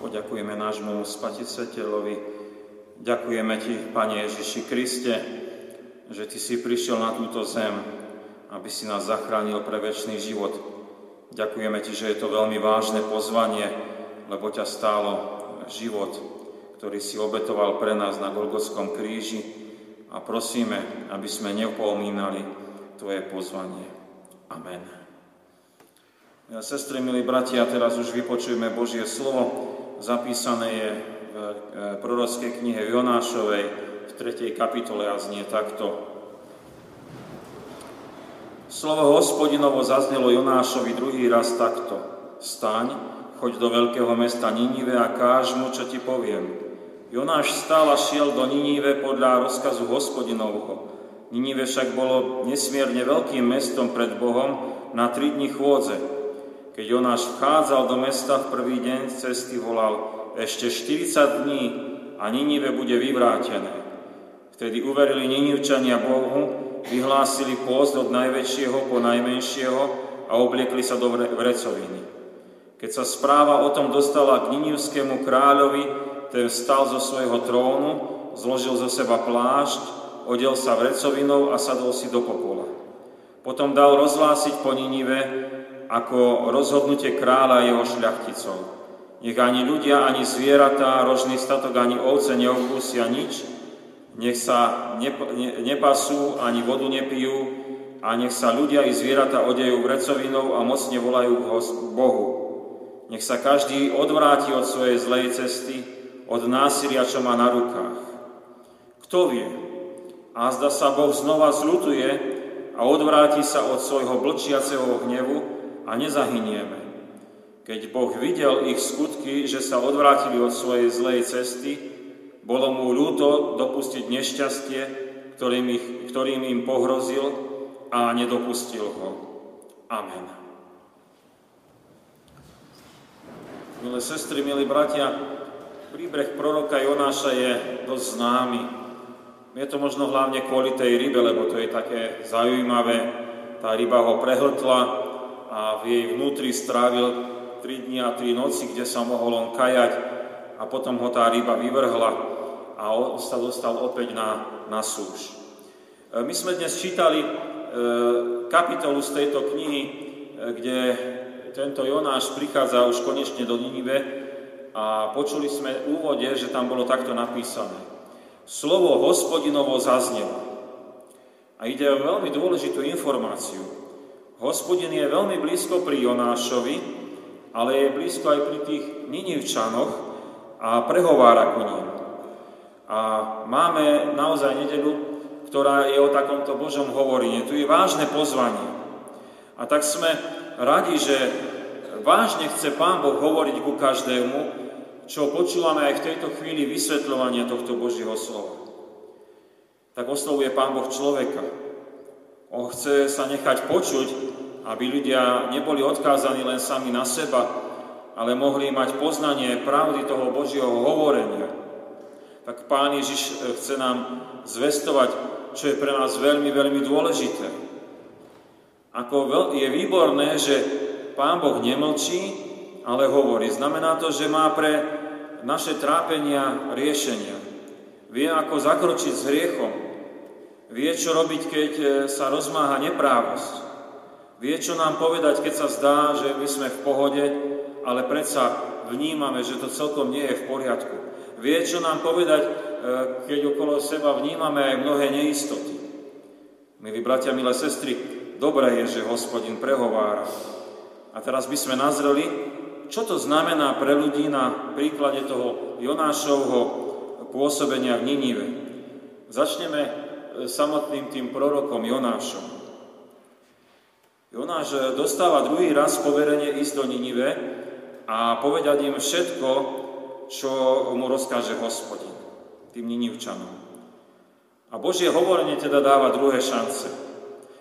Poďakujeme nášmu spatiteľovi. Ďakujeme Ti, Pane Ježiši Kriste, že Ty si prišiel na túto zem, aby si nás zachránil pre väčší život. Ďakujeme Ti, že je to veľmi vážne pozvanie, lebo ťa stálo život, ktorý si obetoval pre nás na Golgotskom kríži a prosíme, aby sme neopomínali Tvoje pozvanie. Amen. Sestry, milí bratia, teraz už vypočujeme Božie slovo, zapísané je v e, prorockej knihe Jonášovej v 3. kapitole a znie takto. Slovo hospodinovo zaznelo Jonášovi druhý raz takto. Staň, choď do veľkého mesta Ninive a káž mu, čo ti poviem. Jonáš stál a šiel do Ninive podľa rozkazu hospodinovho. Ninive však bolo nesmierne veľkým mestom pred Bohom na tri dni chôdze, keď Jonáš vchádzal do mesta v prvý deň cesty, volal ešte 40 dní a Ninive bude vyvrátené. Vtedy uverili Ninivčania Bohu, vyhlásili pôst od najväčšieho po najmenšieho a obliekli sa do vrecoviny. Keď sa správa o tom dostala k Ninivskému kráľovi, ten vstal zo svojho trónu, zložil zo seba plášť, odel sa vrecovinou a sadol si do popola. Potom dal rozhlásiť po Ninive, ako rozhodnutie kráľa jeho šľachticov. Nech ani ľudia, ani zvieratá, rožný statok, ani ovce neokúsia nič, nech sa nepasú, ani vodu nepijú, a nech sa ľudia i zvieratá odejú vrecovinou a mocne volajú k Bohu. Nech sa každý odvráti od svojej zlej cesty, od násilia, čo má na rukách. Kto vie? A zda sa Boh znova zľutuje a odvráti sa od svojho blčiaceho hnevu a nezahynieme. Keď Boh videl ich skutky, že sa odvrátili od svojej zlej cesty, bolo mu ľúto dopustiť nešťastie, ktorým, ich, ktorým im pohrozil a nedopustil ho. Amen. Milé sestry, milí bratia, príbeh proroka Jonáša je dosť známy. Je to možno hlavne kvôli tej rybe, lebo to je také zaujímavé. Tá ryba ho prehltla, a v jej vnútri strávil 3 dni a 3 noci, kde sa mohol on kajať a potom ho tá ryba vyvrhla a sa dostal opäť na, na súž. E, my sme dnes čítali e, kapitolu z tejto knihy, e, kde tento Jonáš prichádza už konečne do Ninive a počuli sme v úvode, že tam bolo takto napísané. Slovo hospodinovo zaznelo. A ide o veľmi dôležitú informáciu. Hospodin je veľmi blízko pri Jonášovi, ale je blízko aj pri tých Ninivčanoch a prehovára ku ním. A máme naozaj nedelu, ktorá je o takomto Božom hovorení. Tu je vážne pozvanie. A tak sme radi, že vážne chce Pán Boh hovoriť ku každému, čo počúvame aj v tejto chvíli vysvetľovania tohto Božieho slova. Tak oslovuje Pán Boh človeka. On chce sa nechať počuť, aby ľudia neboli odkázaní len sami na seba, ale mohli mať poznanie pravdy toho Božieho hovorenia. Tak Pán Ježiš e, chce nám zvestovať, čo je pre nás veľmi, veľmi dôležité. Ako je výborné, že Pán Boh nemlčí, ale hovorí. Znamená to, že má pre naše trápenia riešenia. Vie, ako zakročiť s hriechom, Vie, čo robiť, keď e, sa rozmáha neprávosť. Vie, čo nám povedať, keď sa zdá, že my sme v pohode, ale predsa vnímame, že to celkom nie je v poriadku. Vie, čo nám povedať, e, keď okolo seba vnímame aj mnohé neistoty. Milí bratia, milé sestry, dobré je, že hospodin prehovára. A teraz by sme nazreli, čo to znamená pre ľudí na príklade toho Jonášovho pôsobenia v Ninive. Začneme samotným tým prorokom Jonášom. Jonáš dostáva druhý raz poverenie ísť do Ninive a povedať im všetko, čo mu rozkáže hospodin, tým Ninivčanom. A Božie hovorenie teda dáva druhé šance.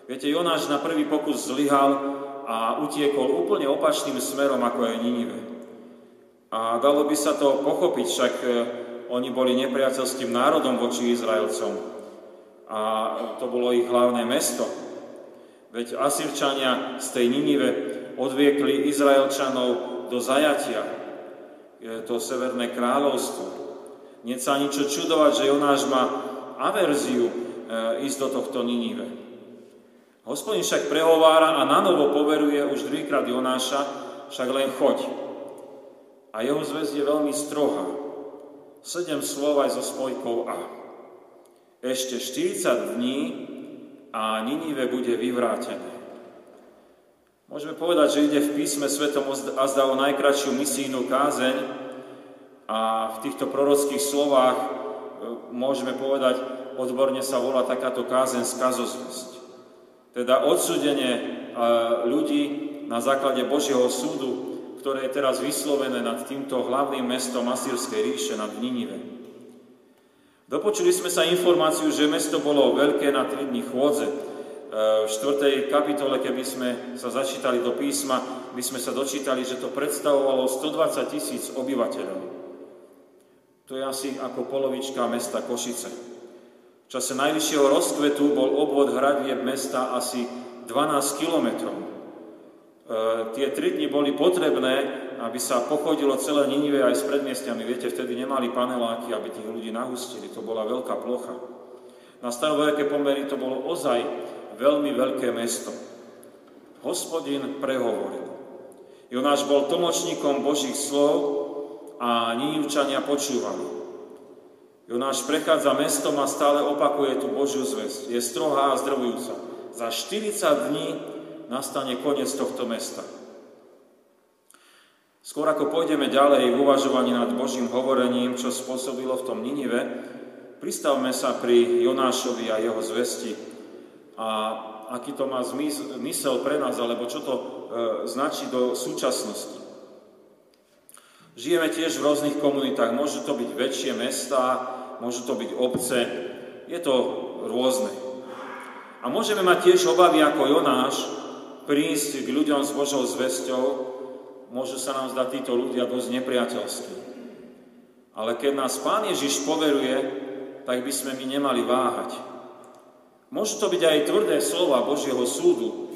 Viete, Jonáš na prvý pokus zlyhal a utiekol úplne opačným smerom, ako je Ninive. A dalo by sa to pochopiť, však eh, oni boli nepriateľským národom voči Izraelcom a to bolo ich hlavné mesto. Veď Asirčania z tej Ninive odviekli Izraelčanov do zajatia. to Severné kráľovstvo. Nie sa ničo čudovať, že Jonáš má averziu e, ísť do tohto Ninive. Hospodin však prehovára a na novo poveruje už druhýkrát Jonáša, však len choď. A jeho zväzť je veľmi strohá. Sedem slov aj so spojkou A. Ešte 40 dní a Ninive bude vyvrátené. Môžeme povedať, že ide v písme svetom azda o najkračšiu misijnú kázeň, a v týchto prorockých slovách e, môžeme povedať, odborne sa volá takáto kázen skazozvesť. Teda odsúdenie e, ľudí na základe Božieho súdu, ktoré je teraz vyslovené nad týmto hlavným mestom Asýrskej ríše, nad Ninive. Dopočuli sme sa informáciu, že mesto bolo veľké na 3 dní chôdze. E, v 4. kapitole, keby sme sa začítali do písma, by sme sa dočítali, že to predstavovalo 120 tisíc obyvateľov. To je asi ako polovička mesta Košice. V čase najvyššieho rozkvetu bol obvod hradieb mesta asi 12 kilometrov. E, tie tri dni boli potrebné, aby sa pochodilo celé Ninive aj s predmiestiami. Viete, vtedy nemali paneláky, aby tých ľudí nahustili. To bola veľká plocha. Na staroveké pomery to bolo ozaj veľmi veľké mesto. Hospodin prehovoril. Jonáš bol tlmočníkom Božích slov a Nínivčania počúvali. Jonáš prechádza mestom a stále opakuje tú Božiu zväzť. Je strohá a zdrvujúca. Za 40 dní nastane koniec tohto mesta. Skôr ako pôjdeme ďalej v uvažovaní nad Božím hovorením, čo spôsobilo v tom Ninive, pristavme sa pri Jonášovi a jeho zvesti a aký to má zmysel pre nás, alebo čo to e, značí do súčasnosti. Žijeme tiež v rôznych komunitách. Môžu to byť väčšie mestá, môžu to byť obce. Je to rôzne. A môžeme mať tiež obavy ako Jonáš prísť k ľuďom s Božou zväzťou. Môžu sa nám zdať títo ľudia dosť nepriateľskí. Ale keď nás Pán Ježiš poveruje, tak by sme my nemali váhať. Môžu to byť aj tvrdé slova Božieho súdu,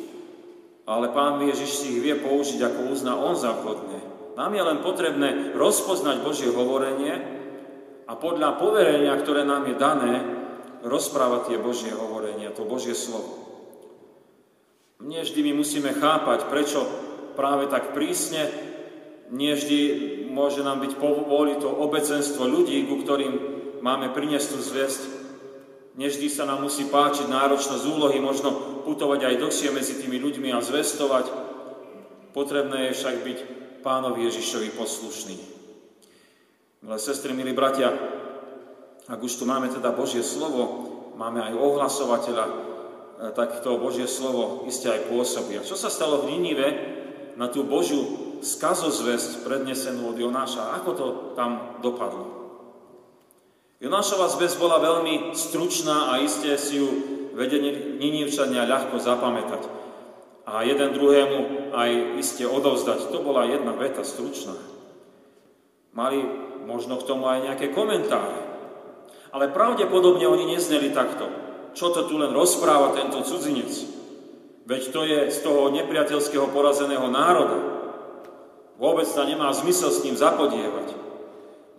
ale Pán Ježiš si ich vie použiť, ako uzná On za vhodné. Nám je len potrebné rozpoznať Božie hovorenie a podľa poverenia, ktoré nám je dané, rozprávať tie Božie hovorenia, to Božie slovo. Nie vždy my musíme chápať, prečo práve tak prísne, nie vždy môže nám byť povoli to obecenstvo ľudí, ku ktorým máme priniesť tú zviesť. Nevždy sa nám musí páčiť náročnosť úlohy, možno putovať aj dlhšie medzi tými ľuďmi a zvestovať. Potrebné je však byť pánovi Ježišovi poslušný. Milé sestry, milí bratia, ak už tu máme teda Božie slovo, máme aj ohlasovateľa, tak to Božie slovo iste aj pôsobí. A čo sa stalo v Ninive na tú Božiu skazozvesť prednesenú od Jonáša? Ako to tam dopadlo? Jonášova zväzť bola veľmi stručná a iste si ju vedenie Ninivčania ľahko zapamätať a jeden druhému aj iste odovzdať. To bola jedna veta, stručná. Mali možno k tomu aj nejaké komentáre. Ale pravdepodobne oni nezneli takto. Čo to tu len rozpráva tento cudzinec? Veď to je z toho nepriateľského porazeného národa. Vôbec sa nemá zmysel s ním zapodievať.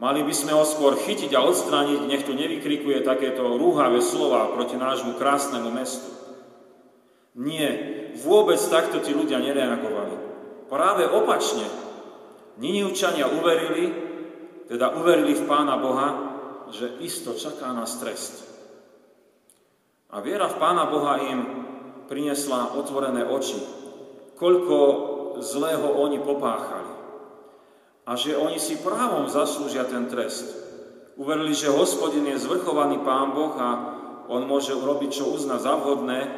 Mali by sme ho skôr chytiť a odstrániť, nech tu nevykrikuje takéto rúhavé slova proti nášmu krásnemu mestu. Nie, vôbec takto tí ľudia nereagovali. Práve opačne. Ninivčania uverili, teda uverili v Pána Boha, že isto čaká nás trest. A viera v Pána Boha im priniesla otvorené oči, koľko zlého oni popáchali. A že oni si právom zaslúžia ten trest. Uverili, že hospodin je zvrchovaný Pán Boh a on môže urobiť, čo uzna za vhodné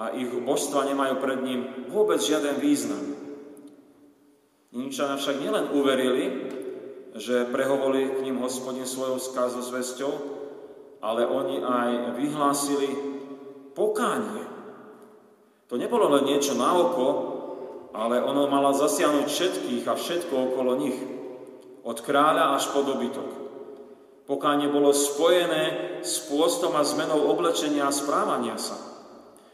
a ich božstva nemajú pred ním vôbec žiaden význam. Nímčania však nielen uverili, že prehovorili k ním hospodin svojou skazozvesťou, ale oni aj vyhlásili pokánie. To nebolo len niečo na oko, ale ono malo zasiahnuť všetkých a všetko okolo nich. Od kráľa až po dobytok. Pokánie bolo spojené s pôstom a zmenou oblečenia a správania sa.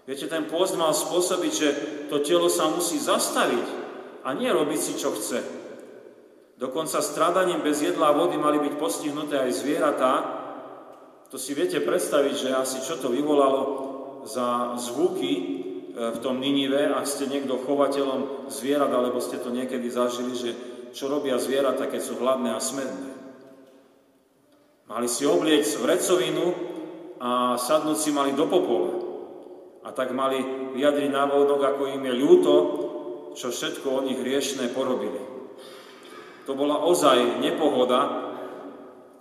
Viete, ten pôst mal spôsobiť, že to telo sa musí zastaviť a nie robiť si, čo chce. Dokonca stradaním bez jedla a vody mali byť postihnuté aj zvieratá. To si viete predstaviť, že asi čo to vyvolalo za zvuky e, v tom Ninive, ak ste niekto chovateľom zvierat, alebo ste to niekedy zažili, že čo robia zvieratá, keď sú hladné a smedné. Mali si obliec vrecovinu a sadnúť si mali do popola. A tak mali vyjadriť návodok, ako im je ľúto, čo všetko o nich riešné porobili. To bola ozaj nepohoda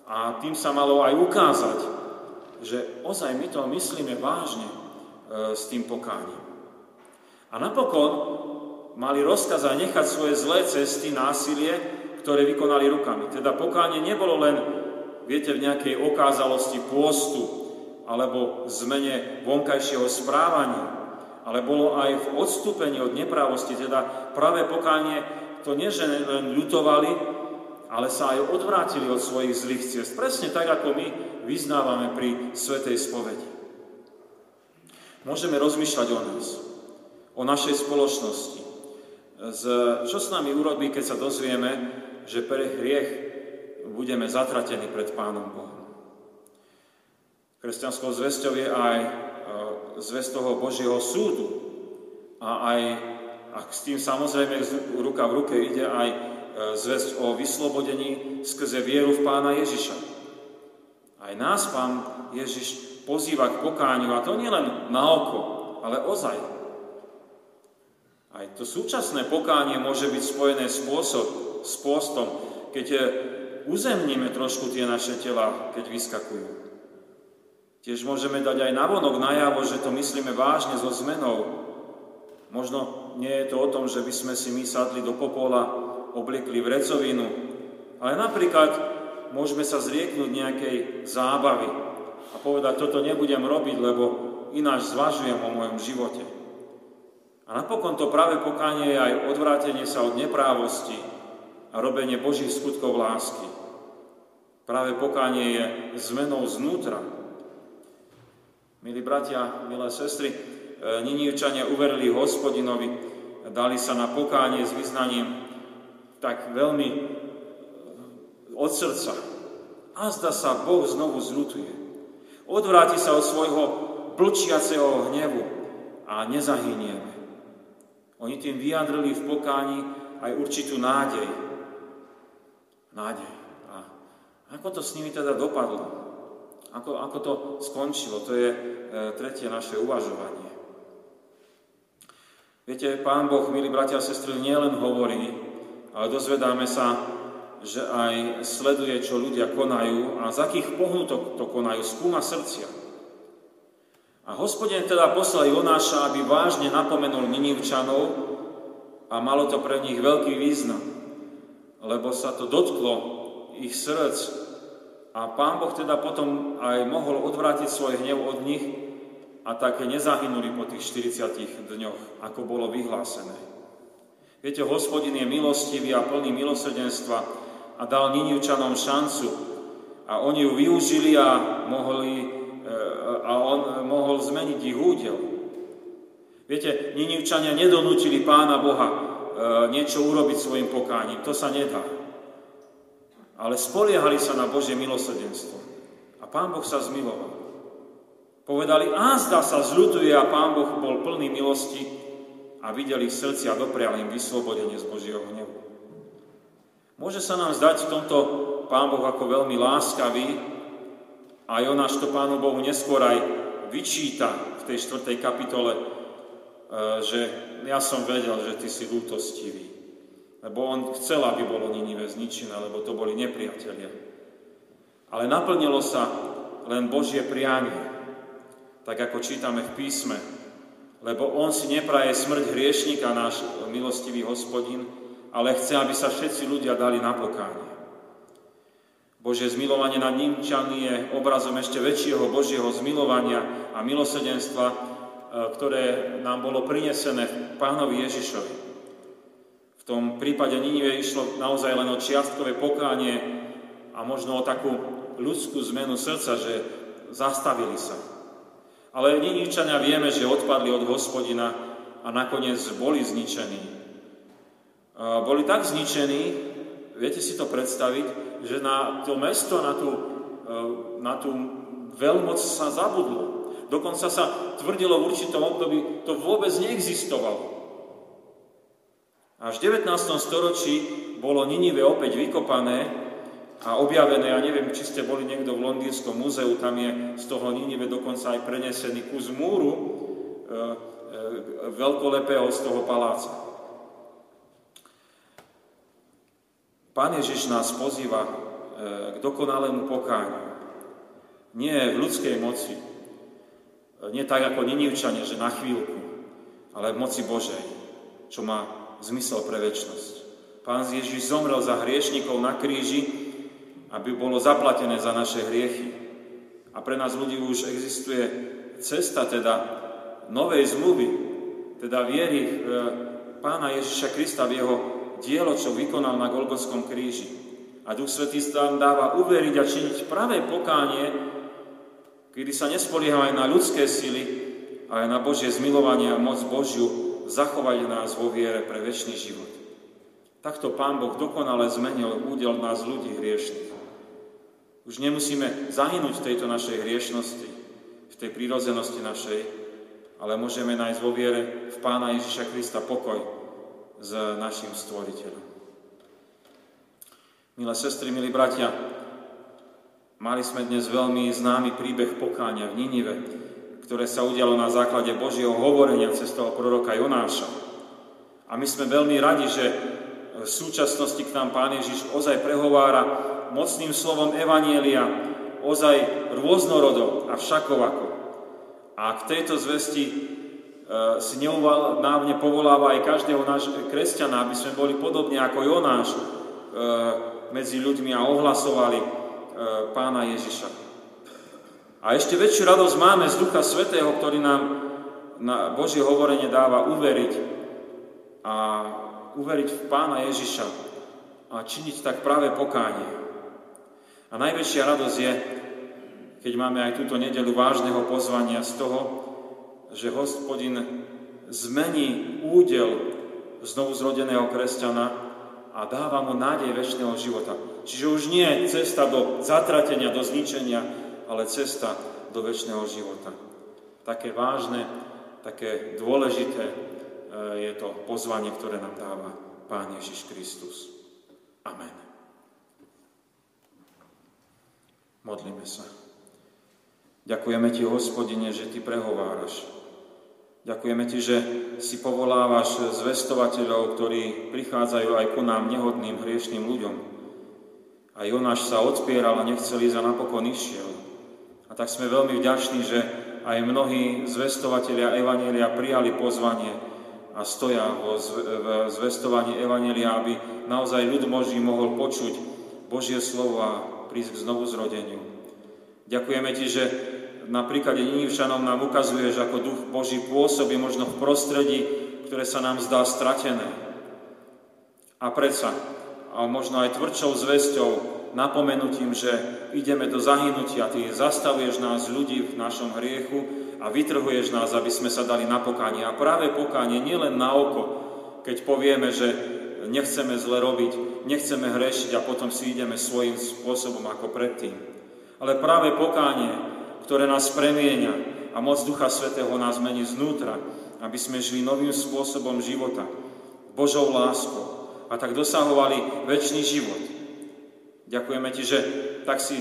a tým sa malo aj ukázať, že ozaj my to myslíme vážne e, s tým pokáním. A napokon mali rozkaz aj nechať svoje zlé cesty, násilie, ktoré vykonali rukami. Teda pokánie nebolo len, viete, v nejakej okázalosti pôstu alebo zmene vonkajšieho správania, ale bolo aj v odstúpení od neprávosti, teda práve pokánie to nie, že len ľutovali, ale sa aj odvrátili od svojich zlých ciest. Presne tak, ako my vyznávame pri Svetej spovedi. Môžeme rozmýšľať o nás, o našej spoločnosti. Z, čo s nami urobí, keď sa dozvieme, že pre hriech budeme zatratení pred Pánom Bohom. Kresťanskou zväzťou je aj e, zväzť toho Božieho súdu a aj a s tým samozrejme ruka v ruke ide aj e, zväzť o vyslobodení skrze vieru v pána Ježiša. Aj nás pán Ježiš pozýva k pokáňu, a to nielen na oko, ale ozaj. Aj to súčasné pokánie môže byť spojené spôsob, s postom, keď e, uzemníme trošku tie naše tela, keď vyskakujú. Tiež môžeme dať aj navonok najavo, že to myslíme vážne so zmenou. Možno nie je to o tom, že by sme si my sadli do popola, obliekli vrecovinu, ale napríklad môžeme sa zrieknúť nejakej zábavy a povedať, toto nebudem robiť, lebo ináč zvažujem o mojom živote. A napokon to práve pokánie je aj odvrátenie sa od neprávosti a robenie Božích skutkov lásky. Práve pokánie je zmenou znútra. Milí bratia, milé sestry, E, Ninivčania uverili hospodinovi, dali sa na pokánie s vyznaním tak veľmi od srdca. A zda sa Boh znovu zrutuje. Odvráti sa od svojho blčiaceho hnevu a nezahynieme. Oni tým vyjadrili v pokáni aj určitú nádej. Nádej. A ako to s nimi teda dopadlo? Ako, ako to skončilo? To je e, tretie naše uvažovanie. Viete, Pán Boh, milí bratia a sestry, nielen hovorí, ale dozvedáme sa, že aj sleduje, čo ľudia konajú a z akých pohnutok to konajú, skúma srdcia. A hospodin teda poslal Jonáša, aby vážne napomenul Ninivčanov a malo to pre nich veľký význam, lebo sa to dotklo ich srdc a Pán Boh teda potom aj mohol odvrátiť svoj hnev od nich a tak nezahynuli po tých 40 dňoch, ako bolo vyhlásené. Viete, hospodin je milostivý a plný milosrdenstva a dal Ninivčanom šancu a oni ju využili a, mohli, e, a on mohol zmeniť ich údel. Viete, Ninivčania nedonútili Pána Boha e, niečo urobiť svojim pokáním. To sa nedá. Ale spoliehali sa na Božie milosrdenstvo. A Pán Boh sa zmiloval. Povedali, a zda sa zľutuje a Pán Boh bol plný milosti a videli ich srdci a doprial im vyslobodenie z Božieho hnevu. Môže sa nám zdať v tomto Pán Boh ako veľmi láskavý a Jonáš to Pánu Bohu neskôr aj vyčíta v tej štvrtej kapitole, e, že ja som vedel, že ty si lútostivý. Lebo on chcel, aby bolo Ninive zničené, lebo to boli nepriatelia. Ale naplnilo sa len Božie prianie tak ako čítame v písme, lebo on si nepraje smrť hriešnika, náš milostivý hospodin, ale chce, aby sa všetci ľudia dali na pokánie. Božie zmilovanie nad Nímčany je obrazom ešte väčšieho Božieho zmilovania a milosedenstva, e, ktoré nám bolo prinesené pánovi Ježišovi. V tom prípade Ninive išlo naozaj len o čiastkové pokánie a možno o takú ľudskú zmenu srdca, že zastavili sa. Ale Niničania vieme, že odpadli od hospodina a nakoniec boli zničení. Boli tak zničení, viete si to predstaviť, že na to mesto, na tú, e, na tú veľmoc sa zabudlo. Dokonca sa tvrdilo v určitom období, to vôbec neexistovalo. Až v 19. storočí bolo Ninive opäť vykopané a objavené, ja neviem, či ste boli niekto v Londýnskom múzeu, tam je z toho Ninive dokonca aj prenesený kus múru e, e, veľkolepého z toho paláca. Pán Ježiš nás pozýva e, k dokonalému pokániu. Nie v ľudskej moci, e, nie tak ako Ninivčania, že na chvíľku, ale v moci Božej, čo má zmysel pre väčnosť. Pán Ježiš zomrel za hriešnikov na kríži, aby bolo zaplatené za naše hriechy. A pre nás ľudí už existuje cesta teda novej zmluvy, teda viery v e, Pána Ježiša Krista v jeho dielo, čo vykonal na Golgotskom kríži. A Duch Svetý nám dáva uveriť a činiť pravé pokánie, kedy sa nespoliehame na ľudské sily, ale na Božie zmilovanie a moc Božiu zachovať nás vo viere pre väčší život. Takto Pán Boh dokonale zmenil údel nás ľudí hriešných. Už nemusíme zahynúť v tejto našej hriešnosti, v tej prírodzenosti našej, ale môžeme nájsť vo viere v Pána Ježiša Krista pokoj, s našim stvoriteľom. Milé sestry, milí bratia, mali sme dnes veľmi známy príbeh pokáňa v Ninive, ktoré sa udialo na základe Božieho hovorenia cez toho proroka Jonáša. A my sme veľmi radi, že v súčasnosti k nám Pán Ježiš ozaj prehovára mocným slovom Evanielia, ozaj rôznorodo a všakovako. A k tejto zvesti si neuválne povoláva aj každého náš kresťana, aby sme boli podobne ako Jonáš e, medzi ľuďmi a ohlasovali e, pána Ježiša. A ešte väčšiu radosť máme z Ducha Svetého, ktorý nám na Božie hovorenie dáva uveriť a uveriť v pána Ježiša a činiť tak práve pokánie. A najväčšia radosť je, keď máme aj túto nedelu vážneho pozvania z toho, že hospodin zmení údel znovu zrodeného kresťana a dáva mu nádej väčšného života. Čiže už nie cesta do zatratenia, do zničenia, ale cesta do väčšného života. Také vážne, také dôležité e, je to pozvanie, ktoré nám dáva Pán Ježiš Kristus. Amen. Modlíme sa. Ďakujeme Ti, hospodine, že Ty prehováraš Ďakujeme Ti, že si povolávaš zvestovateľov, ktorí prichádzajú aj ku nám nehodným hriešným ľuďom. A Jonáš sa odpieral a nechcel ísť a napokon išiel. A tak sme veľmi vďační, že aj mnohí zvestovatelia Evanielia prijali pozvanie a stoja vo zvestovaní Evanielia, aby naozaj ľud Boží mohol počuť Božie slovo a prísť k znovu zrodeniu. Ďakujeme Ti, že na príklade Ninivčanom nám ukazuješ, ako Duch Boží pôsobí možno v prostredí, ktoré sa nám zdá stratené. A predsa, a možno aj tvrdšou zväzťou, napomenutím, že ideme do zahynutia, Ty zastavuješ nás ľudí v našom hriechu a vytrhuješ nás, aby sme sa dali na pokánie. A práve pokánie nielen na oko, keď povieme, že nechceme zle robiť, nechceme hrešiť a potom si ideme svojím spôsobom ako predtým. Ale práve pokánie ktoré nás premieňa a moc Ducha Svetého nás mení znútra, aby sme žili novým spôsobom života, Božou láskou a tak dosahovali väčší život. Ďakujeme Ti, že tak si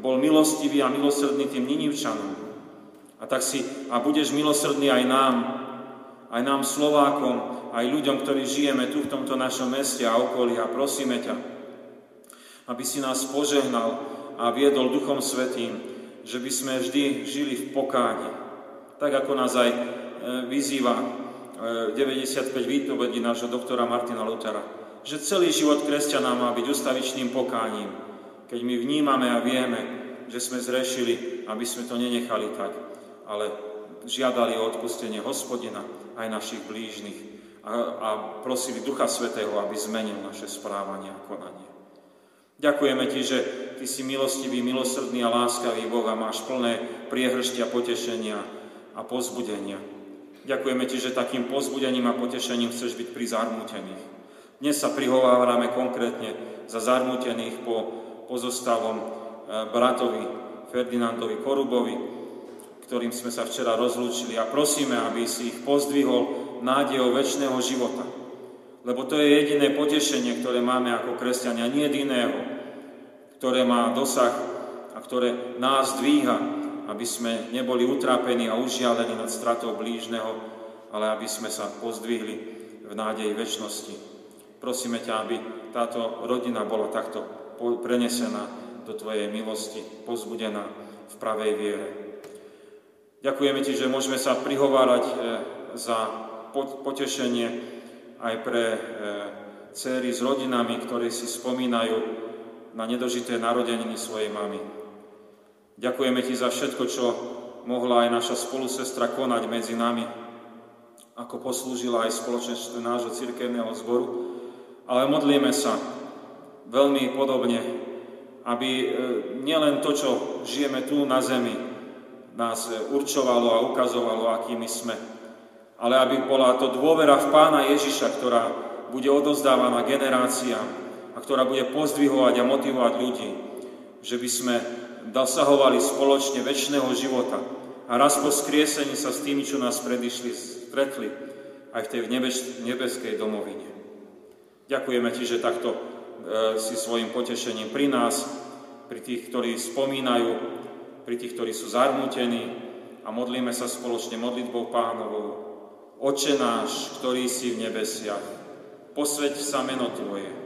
bol milostivý a milosrdný tým Ninivčanom. A tak si a budeš milosrdný aj nám, aj nám Slovákom, aj ľuďom, ktorí žijeme tu v tomto našom meste a okolí a prosíme ťa, aby si nás požehnal a viedol Duchom Svetým, že by sme vždy žili v pokáni. Tak ako nás aj e, vyzýva 95 e, výpovedí nášho doktora Martina Lutera, že celý život kresťana má byť ustavičným pokáním, keď my vnímame a vieme, že sme zrešili, aby sme to nenechali tak, ale žiadali o odpustenie hospodina aj našich blížnych a, a prosili Ducha Svetého, aby zmenil naše správanie a konanie. Ďakujeme Ti, že Ty si milostivý, milosrdný a láskavý Boh a máš plné priehrštia potešenia a pozbudenia. Ďakujeme Ti, že takým pozbudením a potešením chceš byť pri zarmútených. Dnes sa prihovárame konkrétne za zarmutených po pozostalom e, bratovi Ferdinandovi Korubovi, ktorým sme sa včera rozlúčili a prosíme, aby si ich pozdvihol nádejou väčšného života. Lebo to je jediné potešenie, ktoré máme ako kresťania, nie iného, ktoré má dosah a ktoré nás dvíha, aby sme neboli utrápení a užialení nad stratou blížneho, ale aby sme sa pozdvihli v nádeji väčšnosti. Prosíme ťa, aby táto rodina bola takto prenesená do Tvojej milosti, pozbudená v pravej viere. Ďakujeme Ti, že môžeme sa prihovárať e, za potešenie aj pre e, céry s rodinami, ktorí si spomínajú na nedožité narodeniny svojej mamy. Ďakujeme Ti za všetko, čo mohla aj naša spolusestra konať medzi nami, ako poslúžila aj spoločenstve nášho cirkevného zboru, ale modlíme sa veľmi podobne, aby e, nielen to, čo žijeme tu na zemi, nás určovalo a ukazovalo, akými sme. Ale aby bola to dôvera v Pána Ježiša, ktorá bude odozdávaná generáciám a ktorá bude pozdvihovať a motivovať ľudí, že by sme dosahovali spoločne väčšného života a raz po skriesení sa s tými, čo nás predišli, stretli aj v tej nebeskej domovine. Ďakujeme Ti, že takto e, si svojim potešením pri nás, pri tých, ktorí spomínajú pri tých, ktorí sú zarmútení a modlíme sa spoločne modlitbou pánovou. Oče náš, ktorý si v nebesiach, posveď sa meno Tvoje,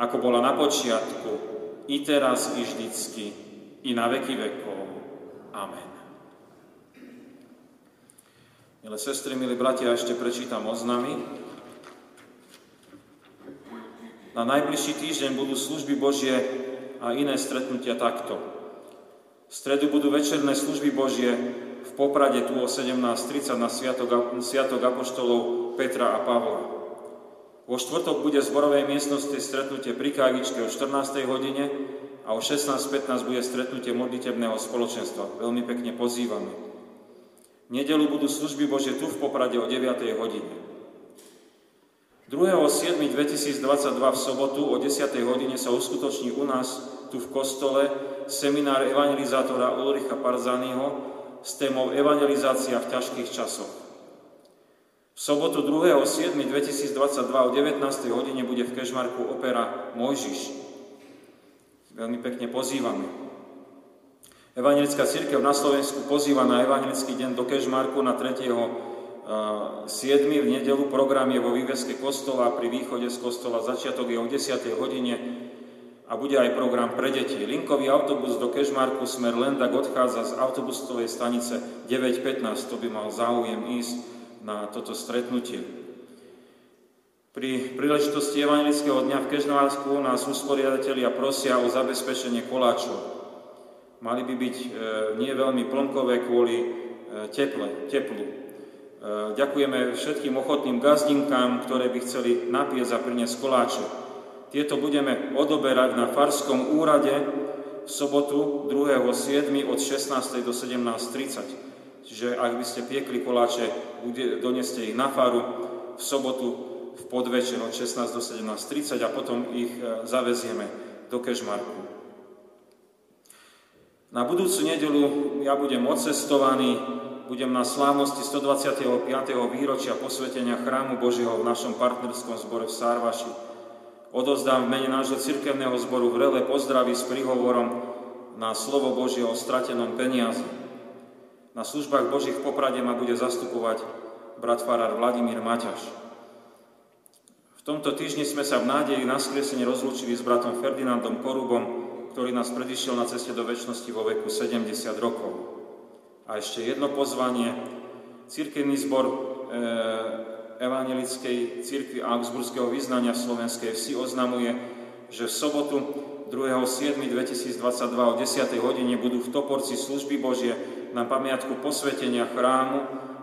ako bola na počiatku, i teraz, i vždycky, i na veky vekov. Amen. Milé sestry, milí bratia, ešte prečítam oznamy. Na najbližší týždeň budú služby Božie a iné stretnutia takto. V stredu budú večerné služby Božie v Poprade tu o 17.30 na Sviatok, Apoštolov Petra a Pavla. Vo štvrtok bude zborovej miestnosti stretnutie pri Kágičke o 14. hodine a o 16.15 bude stretnutie modlitebného spoločenstva. Veľmi pekne pozývame. V nedelu budú služby Božie tu v Poprade o 9. hodine. 2.7.2022 v sobotu o 10. hodine sa uskutoční u nás tu v kostole seminár evangelizátora Ulricha Parzányho s témou Evangelizácia v ťažkých časoch. V sobotu 2.7.2022 o 19. hodine bude v Kežmarku opera Mojžiš. Veľmi pekne pozývame. Evangelická církev na Slovensku pozýva na Evangelický deň do Kežmarku na 3. 7. v nedelu. Program je vo výveske kostola pri východe z kostola. Začiatok je o 10. hodine a bude aj program pre deti. Linkový autobus do Kešmarku smer Lendak odchádza z autobusovej stanice 9.15, to by mal záujem ísť na toto stretnutie. Pri príležitosti Evangelického dňa v Kežmarsku nás usporiadatelia prosia o zabezpečenie koláčov. Mali by byť e, nie veľmi plnkové kvôli e, teple, teplu. E, ďakujeme všetkým ochotným gazdinkám, ktoré by chceli napiesť a priniesť koláče. Tieto budeme odoberať na Farskom úrade v sobotu 2.7. od 16. do 17.30. Čiže ak by ste piekli koláče, doneste ich na faru v sobotu v podvečer od 16 do 17.30 a potom ich e, zavezieme do Kežmarku. Na budúcu nedelu ja budem odcestovaný, budem na slávnosti 125. výročia posvetenia chrámu Božieho v našom partnerskom zbore v Sárvaši Odozdám v mene nášho cirkevného zboru vrele pozdravy s príhovorom na slovo Božie o stratenom peniaze. Na službách Božích v Poprade ma bude zastupovať brat farár Vladimír Maťaš. V tomto týždni sme sa v nádeji na skresenie rozlúčili s bratom Ferdinandom Korubom, ktorý nás predišiel na ceste do väčšnosti vo veku 70 rokov. A ešte jedno pozvanie. Cirkevný zbor e, Evangelickej cirkvi Augsburského vyznania Slovenskej vsi oznamuje, že v sobotu 2.7.2022 o 10. hodine budú v Toporci služby Božie na pamiatku posvetenia chrámu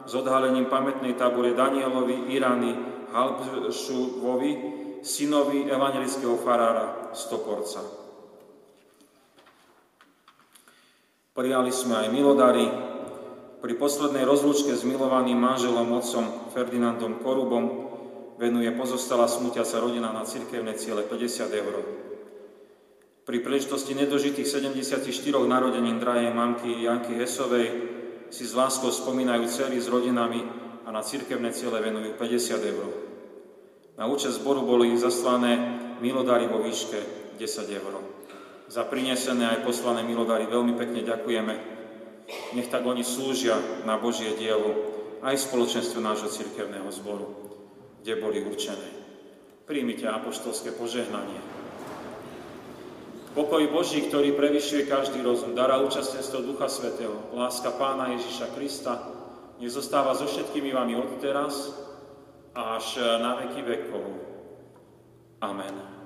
s odhalením pamätnej tabure Danielovi Irany Halbšuvovi, synovi evangelického farára z Toporca. Prijali sme aj milodary. Pri poslednej rozlúčke s milovaným manželom, otcom Ferdinandom Korubom venuje pozostala smutiaca rodina na cirkevné ciele 50 eur. Pri príležitosti nedožitých 74 narodenín drahej mamky Janky Hesovej si s láskou spomínajú cery s rodinami a na cirkevné ciele venujú 50 eur. Na účet zboru boli zaslané milodary vo výške 10 eur. Za prinesené aj poslané milodary veľmi pekne ďakujeme. Nech tak oni slúžia na Božie dielo aj spoločenstvu nášho cirkevného zboru, kde boli určené. Príjmite apoštolské požehnanie. Pokoj Boží, ktorý prevyšuje každý rozum, dará účastenstvo Ducha Svetého, láska Pána Ježiša Krista, nech zostáva so všetkými vami od teraz až na veky vekov. Amen.